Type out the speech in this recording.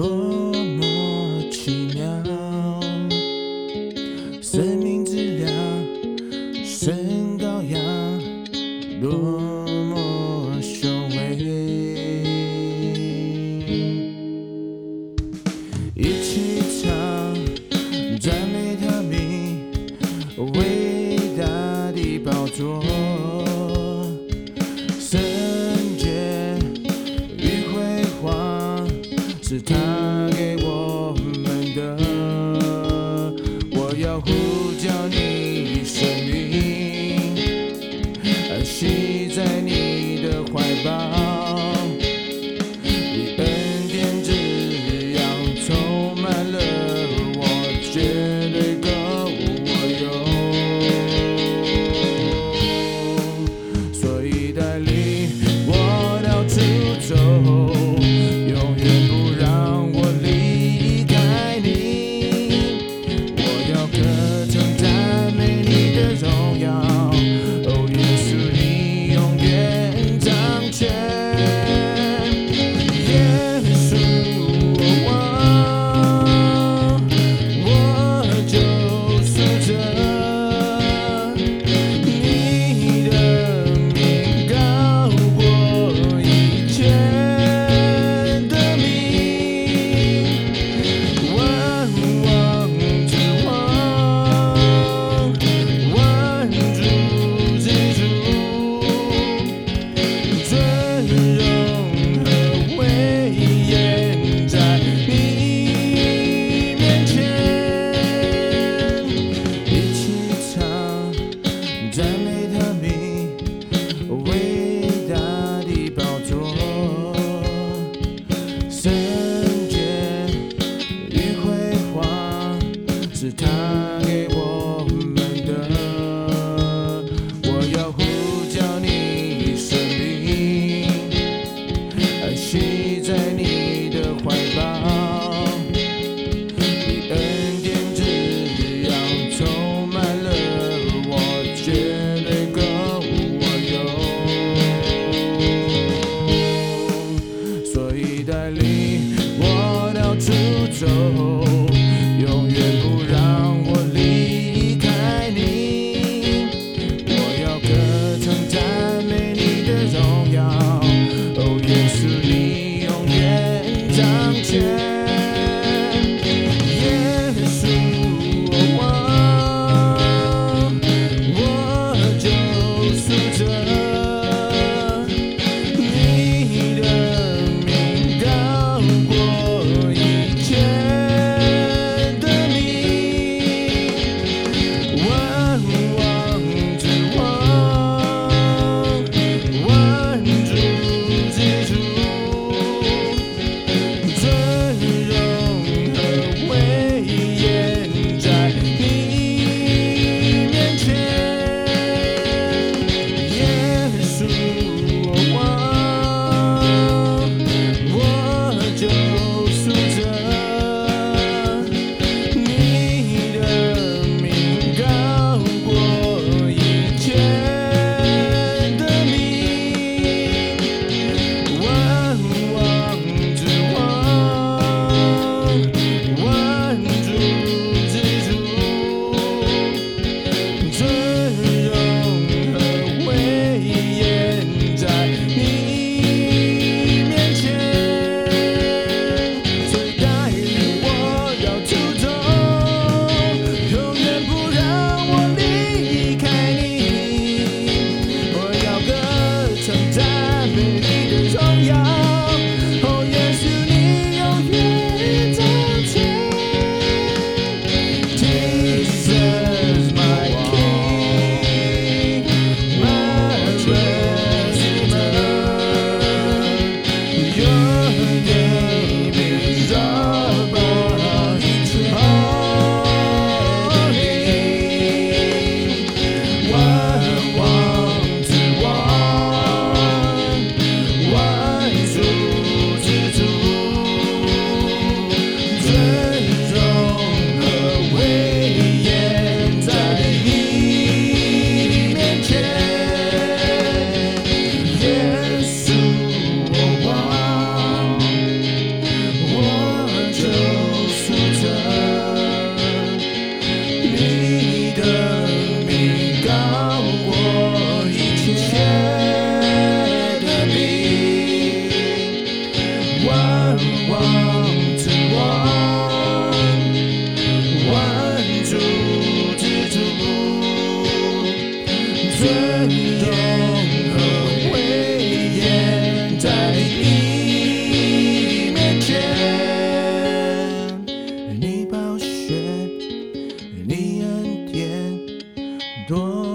多么奇妙生命质量身高呀多么雄伟。Christian. she 万王之王，万主之主，尊荣和威严在你面前。你暴雪，你恩典，多。